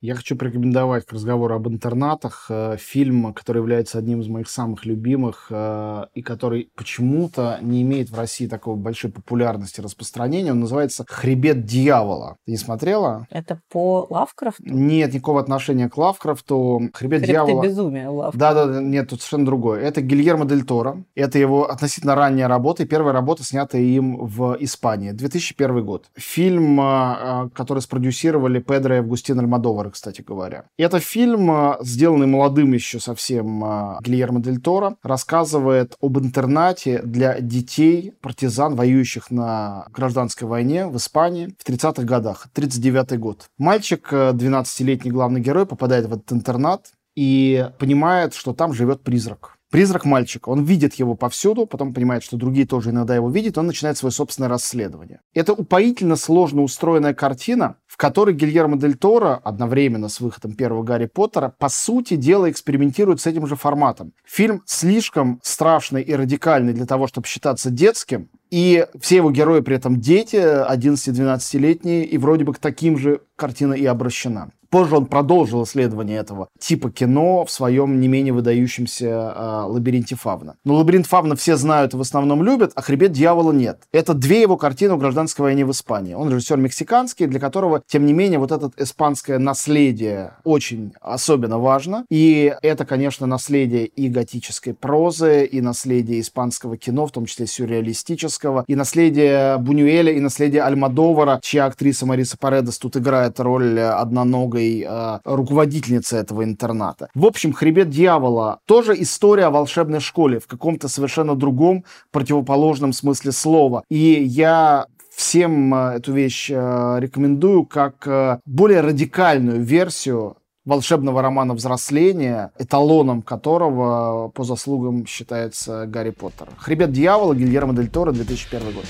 Я хочу порекомендовать к разговору об интернатах э, фильм, который является одним из моих самых любимых э, и который почему-то не имеет в России такой большой популярности распространения. Он называется «Хребет дьявола». Ты не смотрела? Это по Лавкрафту? Нет никакого отношения к Лавкрафту. «Хребет Хребты дьявола». безумие Лавкрафт. Да-да, нет, тут совершенно другое. Это Гильермо Дель Торо. Это его относительно ранняя работа и первая работа, снятая им в Испании. 2001 год. Фильм, э, который спродюсировали Педро и Августин Альмадовар Торо, кстати говоря. Это фильм, а, сделанный молодым еще совсем а, Гильермо Дель Торо, рассказывает об интернате для детей, партизан, воюющих на гражданской войне в Испании в 30-х годах, 39-й год. Мальчик, 12-летний а, главный герой, попадает в этот интернат, и понимает, что там живет призрак. Призрак мальчика. Он видит его повсюду, потом понимает, что другие тоже иногда его видят, он начинает свое собственное расследование. Это упоительно сложно устроенная картина, в которой Гильермо Дель Торо одновременно с выходом первого Гарри Поттера, по сути дела, экспериментирует с этим же форматом. Фильм слишком страшный и радикальный для того, чтобы считаться детским, и все его герои при этом дети, 11-12-летние, и вроде бы к таким же картина и обращена. Позже он продолжил исследование этого типа кино в своем не менее выдающемся э, «Лабиринте Фавна». Но «Лабиринт Фавна» все знают и в основном любят, а «Хребет дьявола» нет. Это две его картины в гражданской войне в Испании. Он режиссер мексиканский, для которого, тем не менее, вот это испанское наследие очень особенно важно. И это, конечно, наследие и готической прозы, и наследие испанского кино, в том числе сюрреалистического, и наследие Бунюэля, и наследие Альмадовара, чья актриса Мариса Паредес тут играет роль одноногой строгой э, руководительницы этого интерната. В общем, «Хребет дьявола» тоже история о волшебной школе в каком-то совершенно другом, противоположном смысле слова. И я всем э, эту вещь э, рекомендую как э, более радикальную версию волшебного романа взросления, эталоном которого по заслугам считается Гарри Поттер. «Хребет дьявола» Гильермо Дель Торо, 2001 год.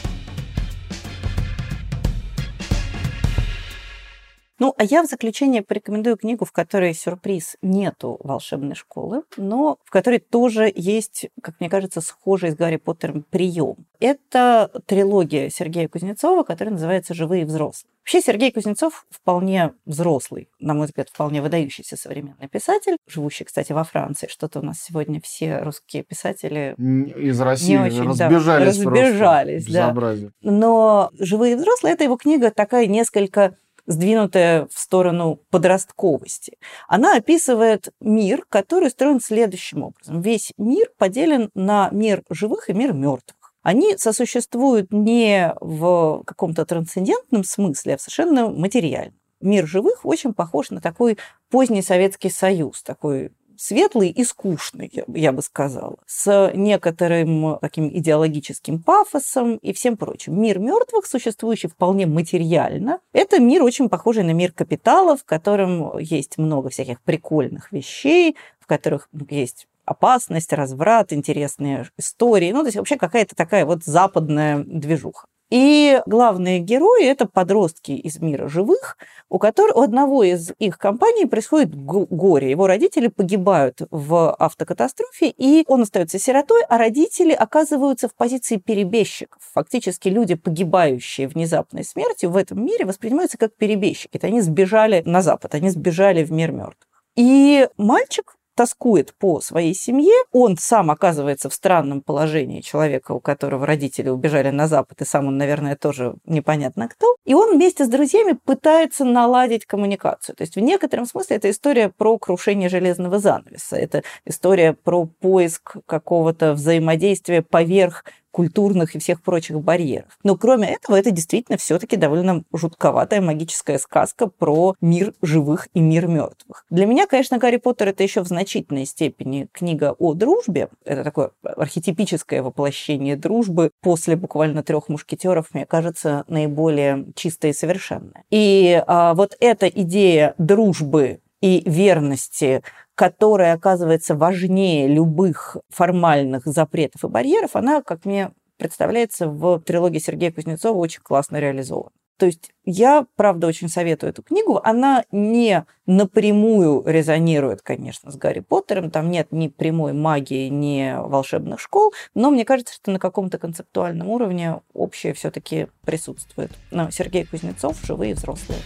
Ну, а я в заключение порекомендую книгу, в которой сюрприз нету волшебной школы, но в которой тоже есть, как мне кажется, схожий с Гарри Поттером прием. Это трилогия Сергея Кузнецова, которая называется «Живые взрослые». Вообще Сергей Кузнецов вполне взрослый, на мой взгляд, вполне выдающийся современный писатель, живущий, кстати, во Франции. Что-то у нас сегодня все русские писатели из России не очень, разбежались, да, разбежались, да. Но «Живые взрослые» — это его книга такая несколько сдвинутая в сторону подростковости. Она описывает мир, который устроен следующим образом. Весь мир поделен на мир живых и мир мертвых. Они сосуществуют не в каком-то трансцендентном смысле, а в совершенно материальном. Мир живых очень похож на такой поздний Советский Союз, такой светлый и скучный, я бы сказала, с некоторым таким идеологическим пафосом и всем прочим. Мир мертвых, существующий вполне материально, это мир очень похожий на мир капитала, в котором есть много всяких прикольных вещей, в которых есть опасность, разврат, интересные истории. Ну, то есть вообще какая-то такая вот западная движуха. И главные герои – это подростки из мира живых, у которых у одного из их компаний происходит горе. Его родители погибают в автокатастрофе, и он остается сиротой, а родители оказываются в позиции перебежчиков. Фактически люди, погибающие внезапной смертью в этом мире, воспринимаются как перебежчики. Это они сбежали на Запад, они сбежали в мир мертвых. И мальчик тоскует по своей семье, он сам оказывается в странном положении человека, у которого родители убежали на Запад, и сам он, наверное, тоже непонятно кто. И он вместе с друзьями пытается наладить коммуникацию. То есть в некотором смысле это история про крушение железного занавеса, это история про поиск какого-то взаимодействия поверх культурных и всех прочих барьеров. Но кроме этого, это действительно все-таки довольно жутковатая магическая сказка про мир живых и мир мертвых. Для меня, конечно, Гарри Поттер это еще в значительной степени книга о дружбе. Это такое архетипическое воплощение дружбы после буквально трех мушкетеров, мне кажется, наиболее чистое и совершенное. И а, вот эта идея дружбы и верности которая оказывается важнее любых формальных запретов и барьеров, она, как мне представляется, в трилогии Сергея Кузнецова очень классно реализована. То есть я, правда, очень советую эту книгу. Она не напрямую резонирует, конечно, с Гарри Поттером. Там нет ни прямой магии, ни волшебных школ. Но мне кажется, что на каком-то концептуальном уровне общее все-таки присутствует. Но Сергей Кузнецов «Живые взрослые».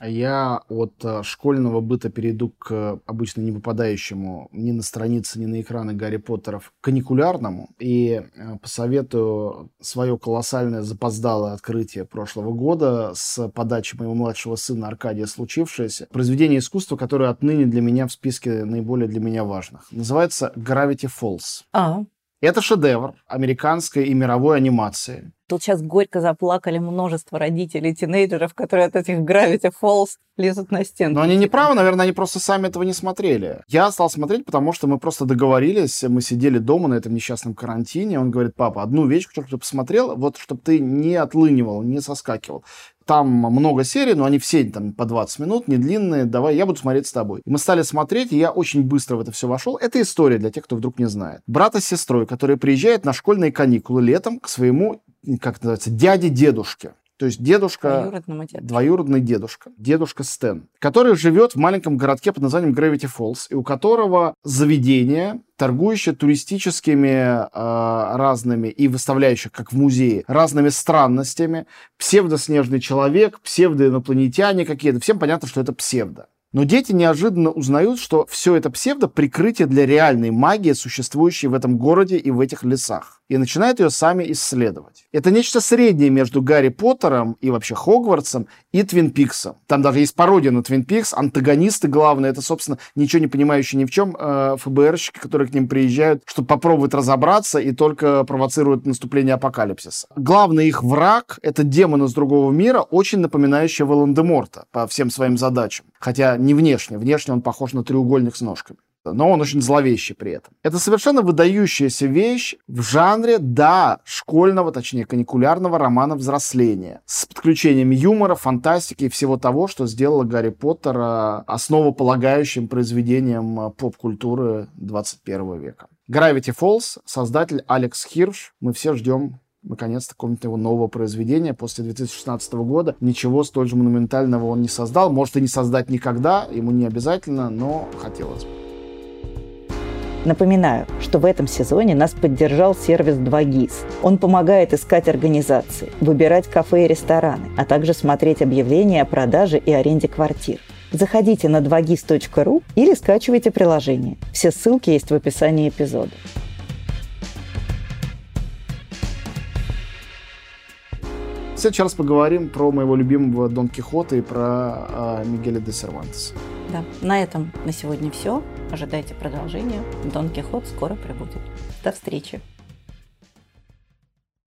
Я от э, школьного быта перейду к обычно не попадающему ни на страницы, ни на экраны Гарри Поттеров каникулярному и э, посоветую свое колоссальное запоздалое открытие прошлого года с подачи моего младшего сына Аркадия случившееся. Произведение искусства, которое отныне для меня в списке наиболее для меня важных. Называется Gravity Falls. А. Это шедевр американской и мировой анимации Тут сейчас горько заплакали множество родителей, тинейджеров, которые от этих Gravity Falls лезут на стену. Но они не правы, наверное, они просто сами этого не смотрели. Я стал смотреть, потому что мы просто договорились, мы сидели дома на этом несчастном карантине, он говорит, папа, одну вещь, которую ты посмотрел, вот чтобы ты не отлынивал, не соскакивал. Там много серий, но они все там по 20 минут, не длинные. Давай, я буду смотреть с тобой. Мы стали смотреть, и я очень быстро в это все вошел. Это история для тех, кто вдруг не знает. Брата с сестрой, которые приезжают на школьные каникулы летом к своему, как называется, дяде-дедушке. То есть дедушка, двоюродный дедушка, дедушка Стэн, который живет в маленьком городке под названием Gravity Falls, и у которого заведение, торгующее туристическими э, разными и выставляющее, как в музее, разными странностями, псевдоснежный человек, псевдоинопланетяне какие-то. Всем понятно, что это псевдо. Но дети неожиданно узнают, что все это псевдо прикрытие для реальной магии, существующей в этом городе и в этих лесах и начинают ее сами исследовать. Это нечто среднее между Гарри Поттером и вообще Хогвартсом и Твин Пиксом. Там даже есть пародия на Твин Пикс, антагонисты главные, это, собственно, ничего не понимающие ни в чем э, ФБРщики, которые к ним приезжают, чтобы попробовать разобраться и только провоцируют наступление апокалипсиса. Главный их враг — это демон из другого мира, очень напоминающий Волан-де-Морта по всем своим задачам. Хотя не внешне, внешне он похож на треугольник с ножками но он очень зловещий при этом. Это совершенно выдающаяся вещь в жанре, да, школьного, точнее, каникулярного романа взросления, с подключением юмора, фантастики и всего того, что сделало Гарри Поттера основополагающим произведением э, поп-культуры 21 века. Gravity Falls, создатель Алекс Хирш. Мы все ждем наконец-то какого-то его нового произведения после 2016 года. Ничего столь же монументального он не создал. Может и не создать никогда, ему не обязательно, но хотелось бы. Напоминаю, что в этом сезоне нас поддержал сервис 2GIS. Он помогает искать организации, выбирать кафе и рестораны, а также смотреть объявления о продаже и аренде квартир. Заходите на 2gis.ru или скачивайте приложение. Все ссылки есть в описании эпизода. Сейчас поговорим про моего любимого Дон Кихота и про э, Мигеля де Сервантеса. Да, на этом на сегодня все. Ожидайте продолжения. Дон Кихот скоро прибудет. До встречи.